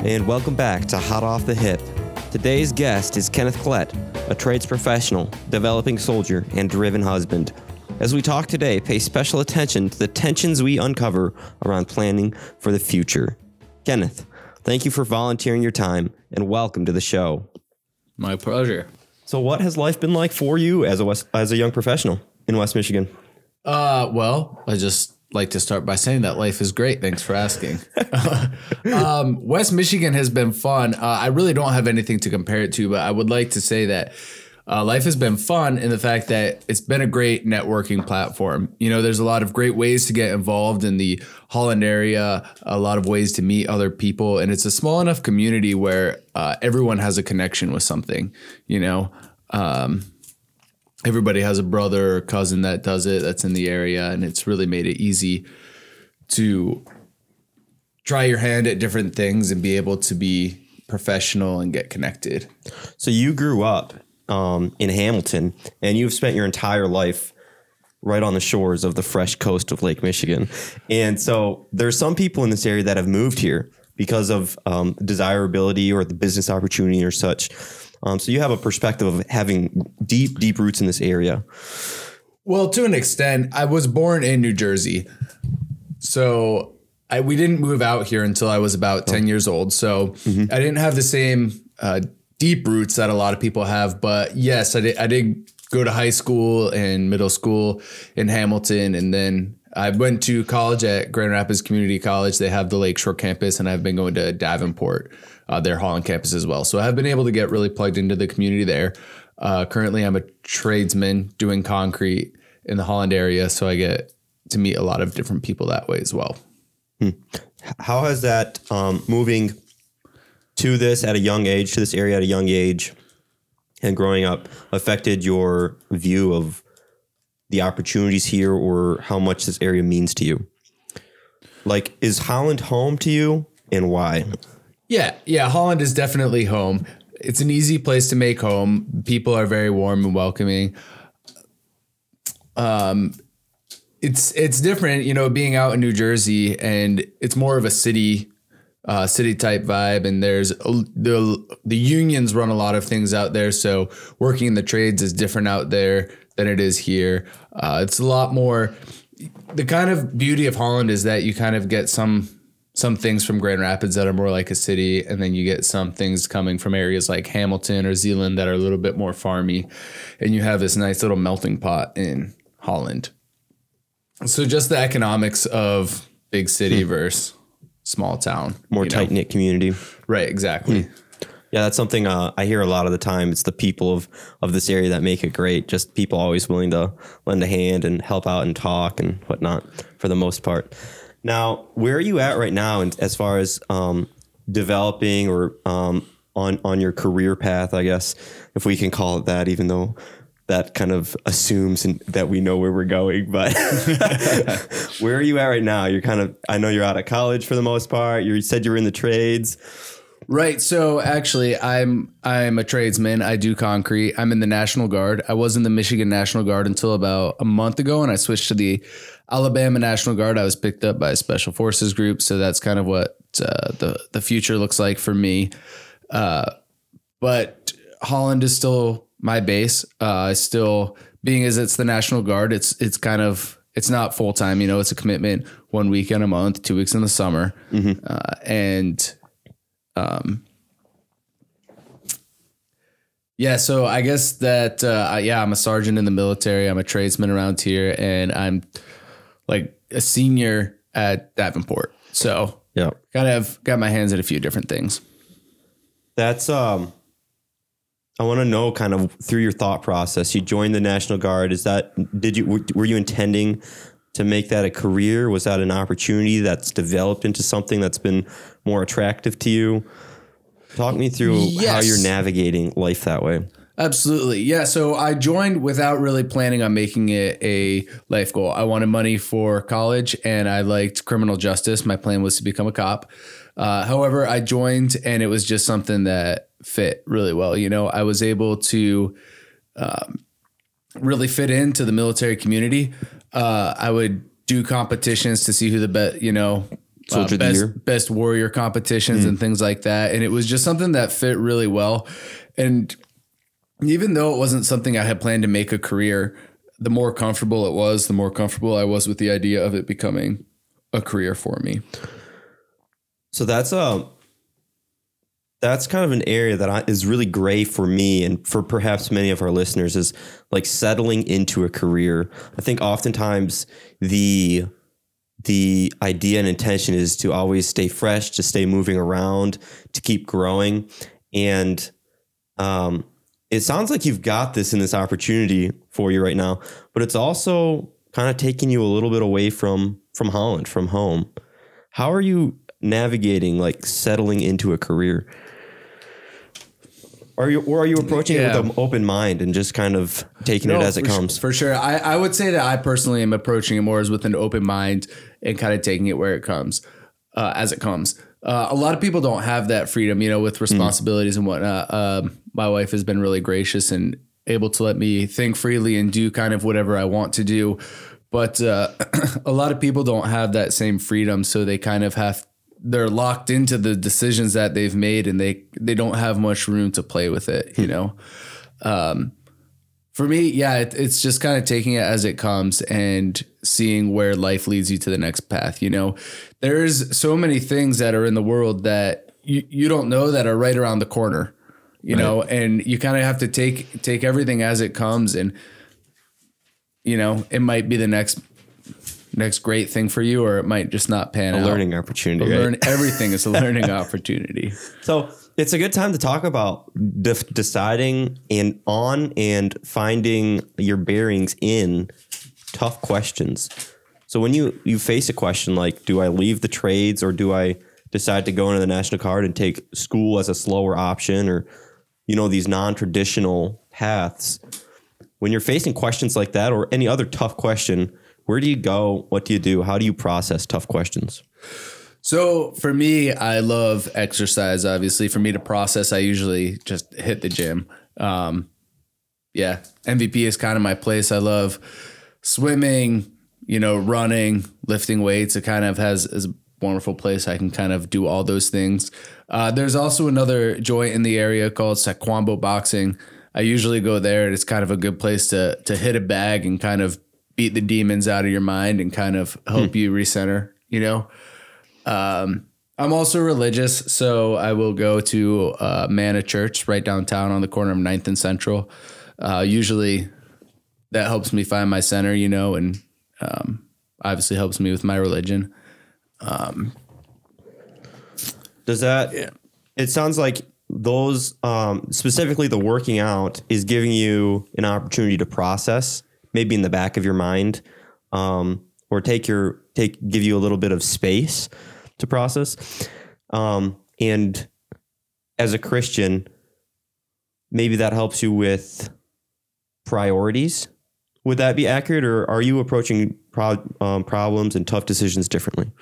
Hello, and welcome back to Hot Off the Hip. Today's guest is Kenneth Klett, a trades professional, developing soldier, and driven husband. As we talk today, pay special attention to the tensions we uncover around planning for the future. Kenneth, thank you for volunteering your time and welcome to the show. My pleasure. So, what has life been like for you as a West, as a young professional in West Michigan? Uh, well, I just like to start by saying that life is great. Thanks for asking. um, West Michigan has been fun. Uh, I really don't have anything to compare it to, but I would like to say that uh, life has been fun in the fact that it's been a great networking platform. You know, there's a lot of great ways to get involved in the Holland area, a lot of ways to meet other people, and it's a small enough community where uh, everyone has a connection with something. You know. Um, everybody has a brother or cousin that does it that's in the area and it's really made it easy to try your hand at different things and be able to be professional and get connected So, you grew up um, in Hamilton and you've spent your entire life right on the shores of the fresh coast of Lake Michigan. And so, there's some people in this area that have moved here because of um, desirability or the business opportunity or such. Um, so, you have a perspective of having deep, deep roots in this area. well to an extent i was born in new jersey. So I, we didn't move out here until i was about 10 years old. So i didn't have the same uh, deep roots that a lot of people have but yes i did, I did go to high school and middle school in hamilton and then I went to college at Grand Rapids Community College. They have the Lakeshore campus, and I've been going to Davenport, uh, their Holland campus as well. So I've been able to get really plugged into the community there. Uh, currently, I'm a tradesman doing concrete in the Holland area, so I get to meet a lot of different people that way as well. How has that um, moving to this at a young age, to this area at a young age, and growing up affected your view of the opportunities here or how much this area means to you? Like, is Holland home to you and why? Yeah, yeah, Holland is definitely home. It's an easy place to make home. People are very warm and welcoming. Um it's it's different, you know, being out in New Jersey and it's more of a city uh, city type vibe and there's the the unions run a lot of things out there so working in the trades is different out there than it is here uh, it's a lot more the kind of beauty of Holland is that you kind of get some some things from Grand Rapids that are more like a city, and then you get some things coming from areas like Hamilton or Zeeland that are a little bit more farmy, and you have this nice little melting pot in Holland. So just the economics of big city versus small town, More tight knit community. right? Exactly. Yeah, that's something uh, I hear a lot of the time. It's the people of, of this area that make it great. Just people always willing to lend a hand and help out and talk and whatnot for the most part. Now, where are you at right now in, as far as um, developing or um, on, on your career path, I guess, if we can call it that, even though that kind of assumes and that we know where we're going. But where are you at right now? You're kind of, I know you're out of college for the most part. You said you were in the trades. Right. So actually, I'm I'm a tradesman. I do concrete. I'm in the National Guard. I was in the Michigan National Guard until about a month ago, and I switched to the Alabama National Guard. I was picked up by a Special Forces group, so that's kind of what uh, the the future looks like for me. Uh, but Holland is still my base. Uh, I still being as it's the National Guard. It's it's kind of it's not full time. You know, it's a commitment. One weekend a month, two weeks in the summer, uh, and um, yeah, so I guess that uh, yeah, I'm a sergeant in the military. I'm a tradesman around here, and I'm like a senior at Davenport. So Yeah. kind of got my hands in a few different things. That's um I want to know kind of through your thought process. You joined the National Guard. Is that did you were, were you intending to make that a career? Was that an opportunity that's developed into something that's been more attractive to you? Talk me through how you're navigating life that way. Absolutely. Yeah. So I joined without really planning on making it a life goal. I wanted money for college and I liked criminal justice. My plan was to become a cop. Uh, however, I joined and it was just something that fit really well. You know, I was able to um, really fit into the military community. Uh, I would do competitions to see who the best, you know, the best, best warrior competitions and things like that. And it was just something that fit really well. And even though it wasn't something I had planned to make a career, the more comfortable it was, the more comfortable I was with the idea of it becoming a career for me. So that's a that's kind of an area that I, is really gray for me and for perhaps many of our listeners is like settling into a career. I think oftentimes the the idea and intention is to always stay fresh, to stay moving around, to keep growing, and um, it sounds like you've got this in this opportunity for you right now, but it's also kind of taking you a little bit away from from Holland, from home. How are you navigating like settling into a career? Are you or are you approaching it with an open mind and just kind of taking it as it comes? for sure. I, I would say that I personally am approaching it more as with an open mind and kind of taking it where it comes, uh, as it comes. Uh, a lot of people don't have that freedom, you know, with responsibilities and whatnot. Um, my wife has been really gracious and able to let me think freely and do kind of whatever I want to do. But uh, a lot of people don't have that same freedom, so they kind of have they're locked into the decisions that they've made, and they they don't have much room to play with it. You know. For me, yeah, it, it's just kind of taking it as it comes and seeing where life leads you to the next path. You know, there's so many things that are in the world that you, you don't know that are right around the corner. You know, and you kind of have to take take everything as it comes, and you know, it might be the next next great thing for you, or it might just not pan a out. learning opportunity. right? Learn everything is a learning opportunity. So it's a good time to talk about de- deciding and on and finding your bearings in tough questions. So when you you face a question like, do I leave the trades or do I decide to go into the National Guard and take school as a slower option or you know these non-traditional paths? When you're facing questions like that or any other tough question, where do you go? What do you do? How do you process tough questions? So for me, I love exercise. Obviously, for me to process, I usually just hit the gym. Um, yeah, MVP is kind of my place. I love swimming, you know, running, lifting weights. It kind of has is a wonderful place. I can kind of do all those things. Uh, there's also another joint in the area called Saquambo Boxing. I usually go there, and it's kind of a good place to to hit a bag and kind of beat the demons out of your mind and kind of help you recenter. You know. Um, I'm also religious, so I will go to uh, Mana Church right downtown on the corner of 9th and Central. Uh, usually that helps me find my center, you know, and um, obviously helps me with my religion. Does that? It sounds like those, um, specifically the working out, is giving you an opportunity to process, maybe in the back of your mind, um, or take your take give you a little bit of space to process. Um, and as a Christian, maybe that helps you with priorities. Would that be accurate, or are you approaching pro- um, problems and tough decisions differently?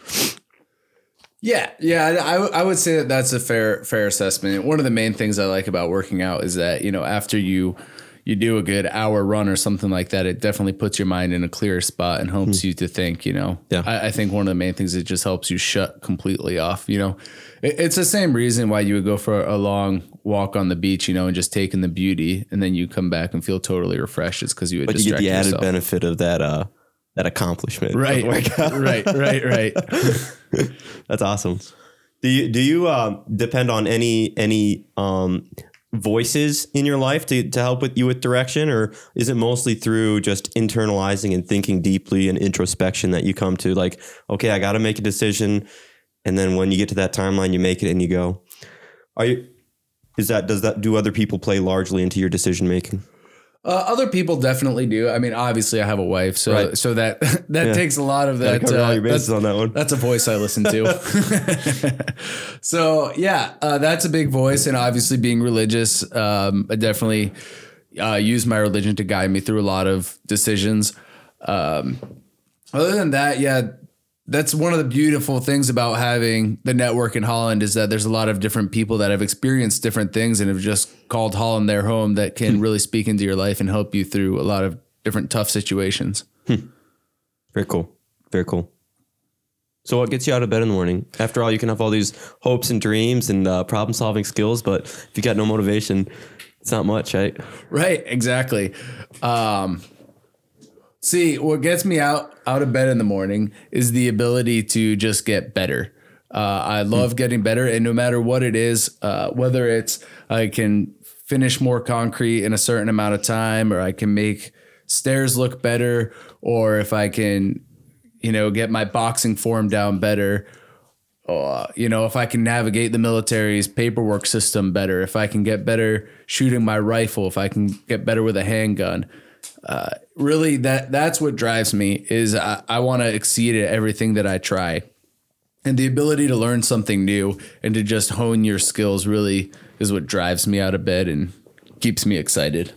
Yeah, yeah, I, I would say that that's a fair fair assessment. One of the main things I like about working out is that you know after you you do a good hour run or something like that, it definitely puts your mind in a clearer spot and helps you to think. You know, Yeah. I, I think one of the main things it just helps you shut completely off. You know, it, it's the same reason why you would go for a long walk on the beach, you know, and just take in the beauty, and then you come back and feel totally refreshed. It's because you would But you get the added benefit of that uh, that accomplishment. Right, workout. right, right, right. That's awesome. Do you do you um, depend on any any um, voices in your life to, to help with you with direction, or is it mostly through just internalizing and thinking deeply and introspection that you come to like, okay, I got to make a decision, and then when you get to that timeline, you make it and you go. Are you? Is that does that do other people play largely into your decision making? Uh, other people definitely do. I mean, obviously, I have a wife, so Right. so that that takes a lot of that. cover all uh, your bases that's, on that one. that's a voice I listen to. so yeah, uh, that's a big voice, and obviously, being religious, um, I definitely uh, use my religion to guide me through a lot of decisions. Um, other than that, yeah, that's one of the beautiful things about having the network in Holland is that there's a lot of different people that have experienced different things and have just called Holland their home that can really speak into your life and help you through a lot of different tough situations. Very cool. Very cool. So what gets you out of bed in the morning? After all, you can have all these hopes and dreams and uh, problem solving skills, but if you got no motivation, it's not much, right? Right, exactly. Um, see, what gets me out out of bed in the morning is the ability to just get better. Uh, I love getting better, and no matter what it is, uh, whether it's I can finish more concrete in a certain amount of time, or I can make stairs look better, or if I can, you know, get my boxing form down better, uh, you know, if I can navigate the military's paperwork system better, if I can get better shooting my rifle, if I can get better with a handgun, uh, really that that's what drives me is I, I want to exceed at everything that I try, and the ability to learn something new and to just hone your skills really is what drives me out of bed and keeps me excited.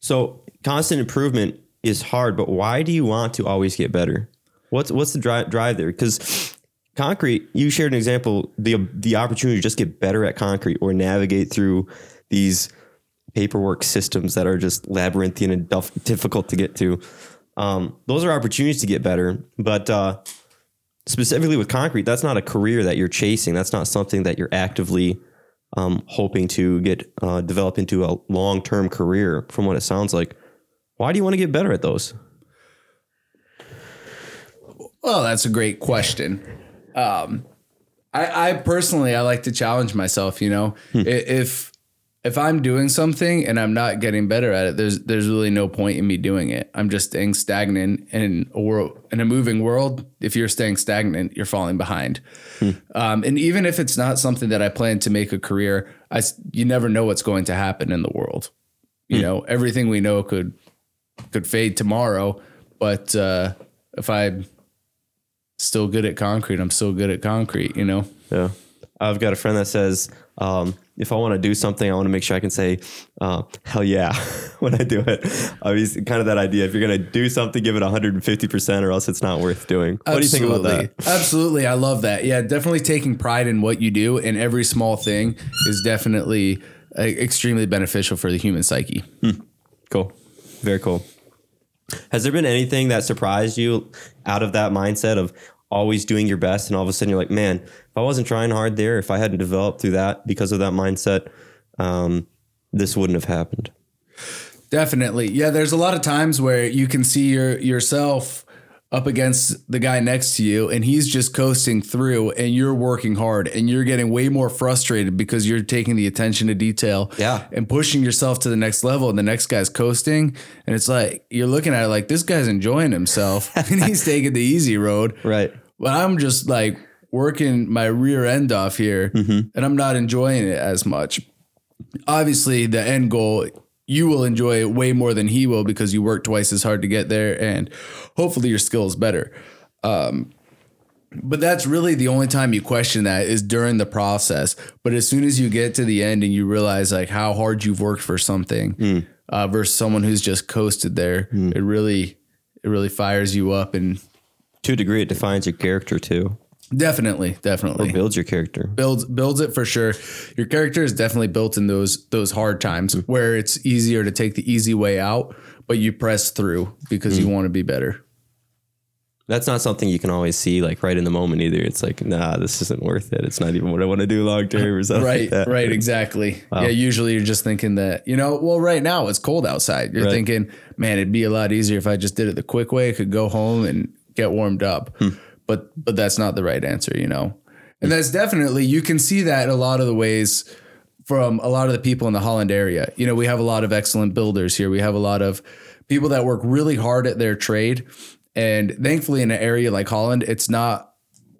So constant improvement is hard, but why do you want to always get better? What's what's the drive drive there? Because concrete, you shared an example, the the opportunity to just get better at concrete or navigate through these paperwork systems that are just labyrinthian and difficult to get to. Um, those are opportunities to get better, but uh, specifically with concrete, that's not a career that you're chasing. That's not something that you're actively um, hoping to get uh, develop into a long term career. From what it sounds like, why do you want to get better at those? Well, that's a great question. Um, I, I personally, I like to challenge myself. You know, I- if if I'm doing something and I'm not getting better at it, there's there's really no point in me doing it. I'm just staying stagnant in a world in a moving world. If you're staying stagnant, you're falling behind. Um, and even if it's not something that I plan to make a career, I you never know what's going to happen in the world. You know, everything we know could could fade tomorrow, but uh, if I'm still good at concrete, I'm still good at concrete. You know. Yeah. I've got a friend that says, um, if I want to do something, I want to make sure I can say, uh, hell yeah, when I do it. I mean, kind of that idea. If you're going to do something, give it 150% or else it's not worth doing. What do you think about that? Absolutely. I love that. Yeah, definitely taking pride in what you do and every small thing is definitely uh, extremely beneficial for the human psyche. Cool. Very cool. Has there been anything that surprised you out of that mindset of always doing your best and all of a sudden you're like, man, if I wasn't trying hard there, if I hadn't developed through that because of that mindset, um, this wouldn't have happened. Definitely. Yeah, there's a lot of times where you can see your yourself up against the guy next to you and he's just coasting through and you're working hard and you're getting way more frustrated because you're taking the attention to detail Yeah. and pushing yourself to the next level and the next guy's coasting and it's like you're looking at it like this guy's enjoying himself and he's taking the easy road Right. But I'm just like working my rear end off here and I'm not enjoying it as much. Obviously, the end goal, you will enjoy it way more than he will because you work twice as hard to get there and hopefully your skill is better. Um, but that's really the only time you question that is during the process. But as soon as you get to the end and you realize like how hard you've worked for something uh, versus someone who's just coasted there, it really, it really fires you up and To a degree, it defines your character too, definitely, definitely. builds your character. builds builds it for sure. Your character is definitely built in those those hard times mm-hmm. where it's easier to take the easy way out, but you press through because you mm-hmm. want to be better. That's not something you can always see like right in the moment either. It's like, nah, this isn't worth it. It's not even what I want to do long term or something. Right, like right, exactly. Yeah, usually you're just thinking that, you know, well, right now it's cold outside. You're Right. thinking, man, it'd be a lot easier if I just did it the quick way. I could go home and get warmed up. But but that's not the right answer, you know. And that's definitely you can see that in a lot of the ways from a lot of the people in the Holland area. You know, we have a lot of excellent builders here. We have a lot of people that work really hard at their trade. And thankfully, in an area like Holland, it's not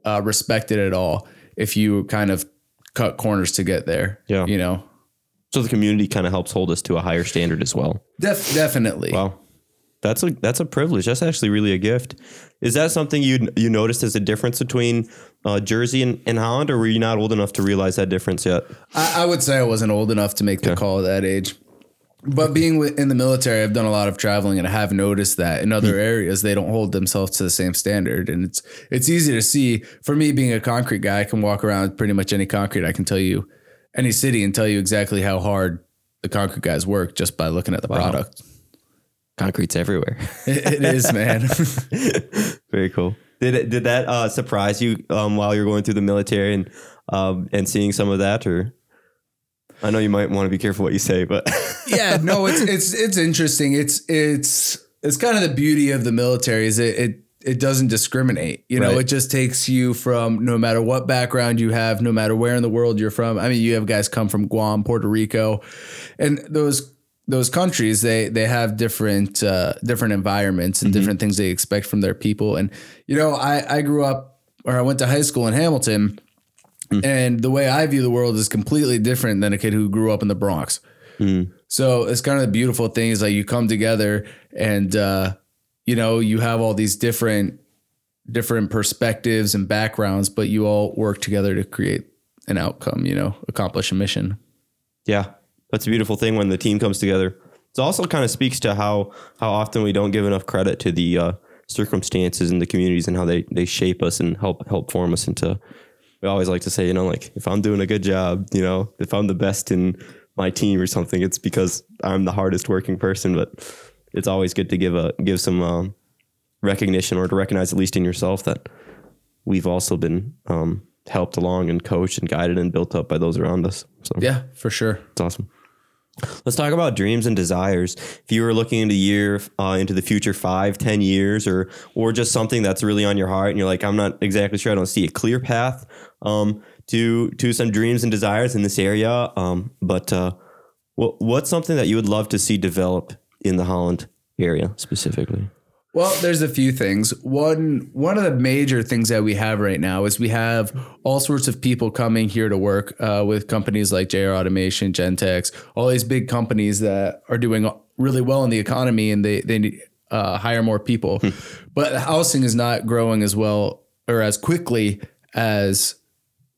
uh, respected at all if you kind of cut corners to get there. Yeah. You know, So the community kind of helps hold us to a higher standard as well. Def- definitely. Wow. That's a that's a privilege. That's actually really a gift. Is that something you you noticed as a difference between uh, Jersey and, and Holland, or were you not old enough to realize that difference yet? I, I would say I wasn't old enough to make the call at that age. But being in the military, I've done a lot of traveling, and I have noticed that in other areas they don't hold themselves to the same standard, and it's it's easy to see. For me, being a concrete guy, I can walk around pretty much any concrete. I can tell you any city and tell you exactly how hard the concrete guys work just by looking at the product. Concrete's everywhere. it, it is, man. Very cool. Did it, did that uh, surprise you um, while you're going through the military and um, and seeing some of that, or I know you might want to be careful what you say, but yeah, no, it's it's it's interesting. It's it's it's kind of the beauty of the military is it it, it doesn't discriminate. You know, Right. it just takes you from no matter what background you have, no matter where in the world you're from. I mean, you have guys come from Guam, Puerto Rico, and those those countries they they have different uh, different environments and different things they expect from their people. And you know, I I grew up or I went to high school in Hamilton. And the way I view the world is completely different than a kid who grew up in the Bronx. So it's kind of the beautiful thing is like you come together and uh, you know you have all these different different perspectives and backgrounds, but you all work together to create an outcome. You know, accomplish a mission. Yeah, that's a beautiful thing when the team comes together. It also kind of speaks to how how often we don't give enough credit to the uh, circumstances and the communities and how they they shape us and help help form us into. We always like to say, you know, like if I'm doing a good job, you know, if I'm the best in my team or something, it's because I'm the hardest working person. But it's always good to give a give some um, recognition or to recognize at least in yourself that we've also been um, helped along and coached and guided and built up by those around us. So Yeah, for sure. it's awesome. Let's talk about dreams and desires. If you were looking into year uh, into the future, five, ten years, or or just something that's really on your heart, and you're like, I'm not exactly sure. I don't see a clear path um, to to some dreams and desires in this area. Um, but uh, what what's something that you would love to see develop in the Holland area specifically? Well, there's a few things. One one of the major things that we have right now is we have all sorts of people coming here to work uh, with companies like JR Automation, Gentex, all these big companies that are doing really well in the economy, and they they need, uh, hire more people. but the housing is not growing as well or as quickly as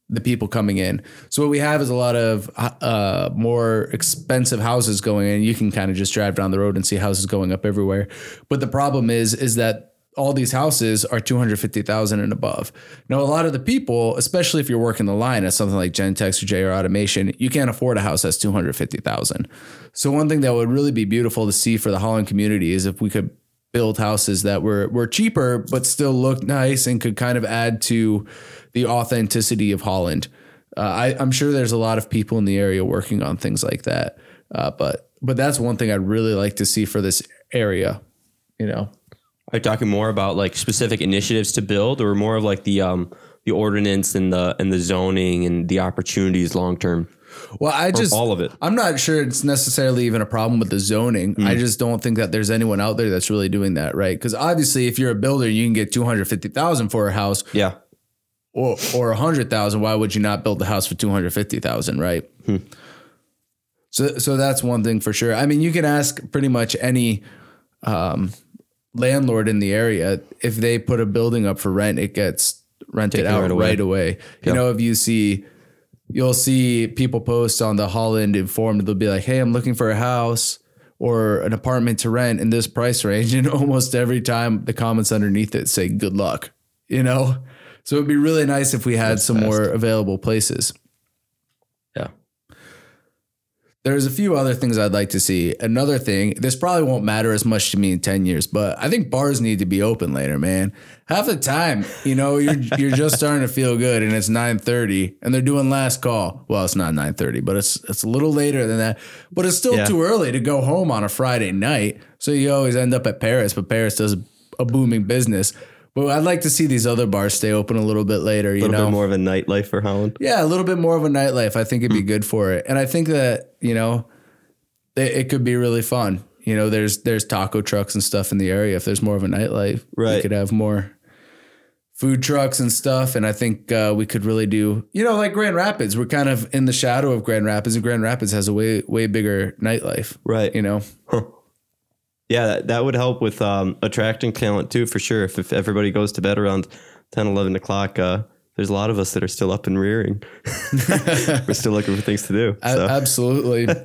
the people coming in. So what we have is a lot of uh, more expensive houses going in. You can kind of just drive down the road and see houses going up everywhere. But the problem is, is that all these houses are 250,000 and above. Now, a lot of the people, especially if you're working the line at something like Gentex or JR Automation, you can't afford a house that's 250,000. So one thing that would really be beautiful to see for the Holland community is if we could build houses that were were cheaper but still looked nice and could kind of add to the authenticity of Holland. Uh, I, I'm sure there's a lot of people in the area working on things like that, uh, but but that's one thing I'd really like to see for this area. You know, Are you talking more about like specific initiatives to build, or more of like the um the ordinance and the and the zoning and the opportunities long term? Well, I just all of it. I'm not sure it's necessarily even a problem with the zoning. I just don't think that there's anyone out there that's really doing that, right? Because obviously, if you're a builder, you can get 250,000 for a house, Yeah, or or a hundred thousand, why would you not build the house for two hundred fifty thousand, right? So so that's one thing for sure. I mean, you can ask pretty much any um, landlord in the area if they put a building up for rent, it gets rented Taken out right right away. away. You know, if you see. You'll see people post on the Holland Informed. They'll be like, "Hey, I'm looking for a house or an apartment to rent in this price range," and almost every time the comments underneath it say, "Good luck." You know, so it'd be really nice if we had some more available places. yeah. There's a few other things I'd like to see. Another thing, this probably won't matter as much to me in 10 years, but I think bars need to be open later, man. Half the time, you know, you're you're just starting to feel good and it's 9:30 and they're doing last call. Well, it's not 9:30, but it's it's a little later than that. But it's still Yeah. too early to go home on a Friday night. So you always end up at Paris, but Paris does a booming business. But I'd like to see these other bars stay open a little bit later, you A little know. bit more of a nightlife for Holland. Yeah, a little bit more of a nightlife. I think it'd be good for it, and I think that you know, it, it could be really fun. You know, there's there's taco trucks and stuff in the area. If there's more of a nightlife, we Right. could have more food trucks and stuff. And I think uh, we could really do, you know, like Grand Rapids. We're kind of in the shadow of Grand Rapids, and Grand Rapids has a way way bigger nightlife. Right. You know, Yeah, that, that would help with um, attracting talent too, for sure. If, if everybody goes to bed around 10, 11 o'clock, uh, there's a lot of us that are still up and rearing. We're still looking for things to do. So. absolutely.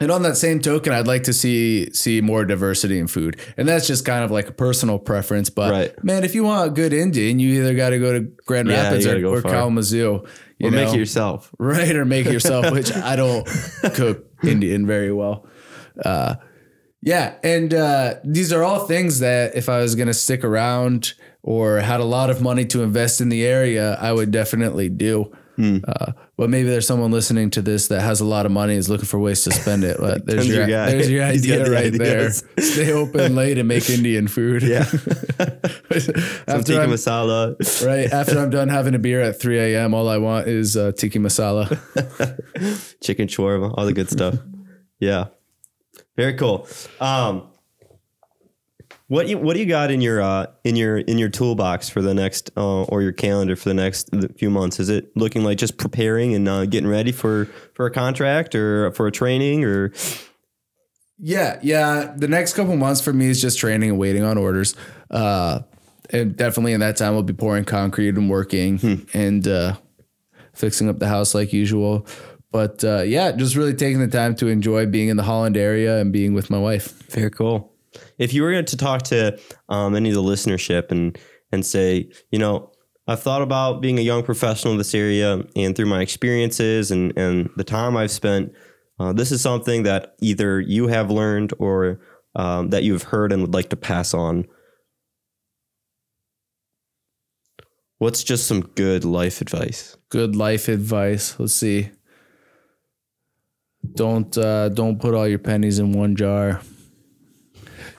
And on that same token, I'd like to see see more diversity in food, and that's just kind of like a personal preference. But Right. man, if you want a good Indian, you either got to go to Grand Yeah, Rapids or, or. Kalamazoo. You or know? make it yourself. right? Or make it yourself, which I don't cook Indian very well. Uh, Yeah, and uh, these are all things that if I was going to stick around or had a lot of money to invest in the area, I would definitely do. Hmm. Uh, but maybe there's someone listening to this that has a lot of money is looking for ways to spend it. But there's your, your there's your idea the right ideas. there. Stay open late and make Indian food. Yeah. after Tikka I'm, masala. right after I'm done having a beer at 3 a.m., all I want is uh, tikka masala. chicken shawarma, all the good stuff. yeah, very cool. Um, what you what do you got in your uh, in your in your toolbox for the next uh, or your calendar for the next few months? Is it looking like just preparing and uh, getting ready for for a contract or for a training or Yeah, yeah. The next couple months for me is just training and waiting on orders. Uh, and definitely in that time, we'll be pouring concrete and working and uh, fixing up the house like usual. But uh, yeah, just really taking the time to enjoy being in the Holland area and being with my wife. Very cool. If you were going to talk to um, any of the listenership and and say, you know, I've thought about being a young professional in this area, and through my experiences and and the time I've spent, uh, this is something that either you have learned or um, that you've heard and would like to pass on. What's just some good life advice? Good life advice. Let's see. Don't uh, don't put all your pennies in one jar.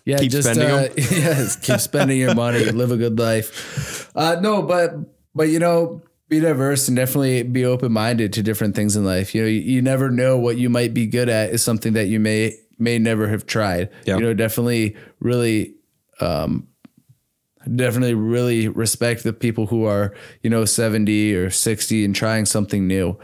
Yeah, Keep just spending uh, yes, keep spending your money, live a good life. Uh, no, but but you know, be diverse and definitely be open minded to different things in life. You know, you, you never know what you might be good at is something that you may may never have tried. Yeah. You know, definitely really um, definitely really respect the people who are you know 70 or 60 and trying something new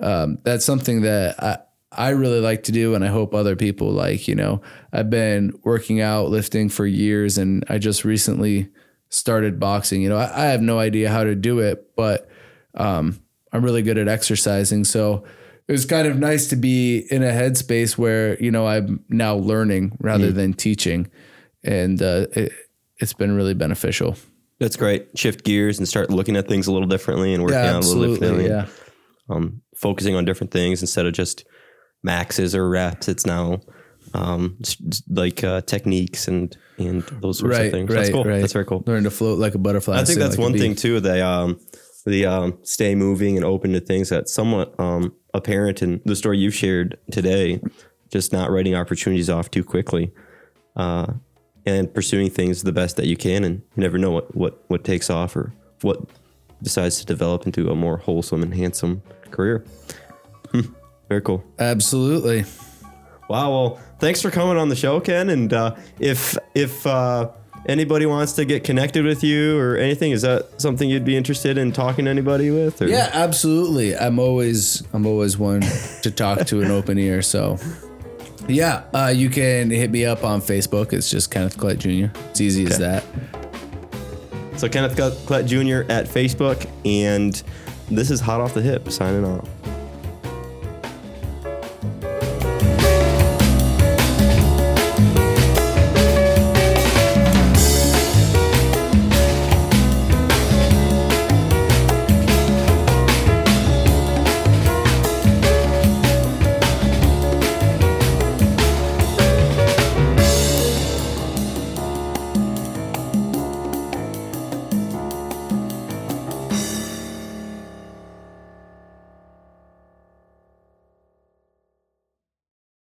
um, that's something that I, I really like to do and i hope other people like you know i've been working out lifting for years and i just recently started boxing you know i, I have no idea how to do it but um, i'm really good at exercising so it was kind of nice to be in a headspace where you know i'm now learning rather than teaching and uh, it, it's been really beneficial. That's great. Shift gears and start looking at things a little differently and working Yeah, out a little differently. Yeah. um, focusing on different things instead of just maxes or reps. It's now um, like uh, techniques and and those sorts Right, of things. right, that's cool. right. That's very cool. Learn to float like a butterfly. I think that's like one thing too. They um, the um, stay moving and open to things that's somewhat um, apparent in the story you've shared today. Just not writing opportunities off too quickly. Uh, and pursuing things the best that you can, and you never know what, what, what takes off or what decides to develop into a more wholesome and handsome career. Very cool. Absolutely. Wow. Well, thanks for coming on the show, Ken. And uh, if if uh, anybody wants to get connected with you or anything, is that something you'd be interested in talking to anybody with? Or? Yeah, absolutely. I'm always I'm always one to talk to an open ear. So yeah, uh, you can hit me up on Facebook. It's just Kenneth Collette Jr. It's easy as that. So Kenneth Klett Jr. at Facebook, and this is Hot Off the Hip signing off.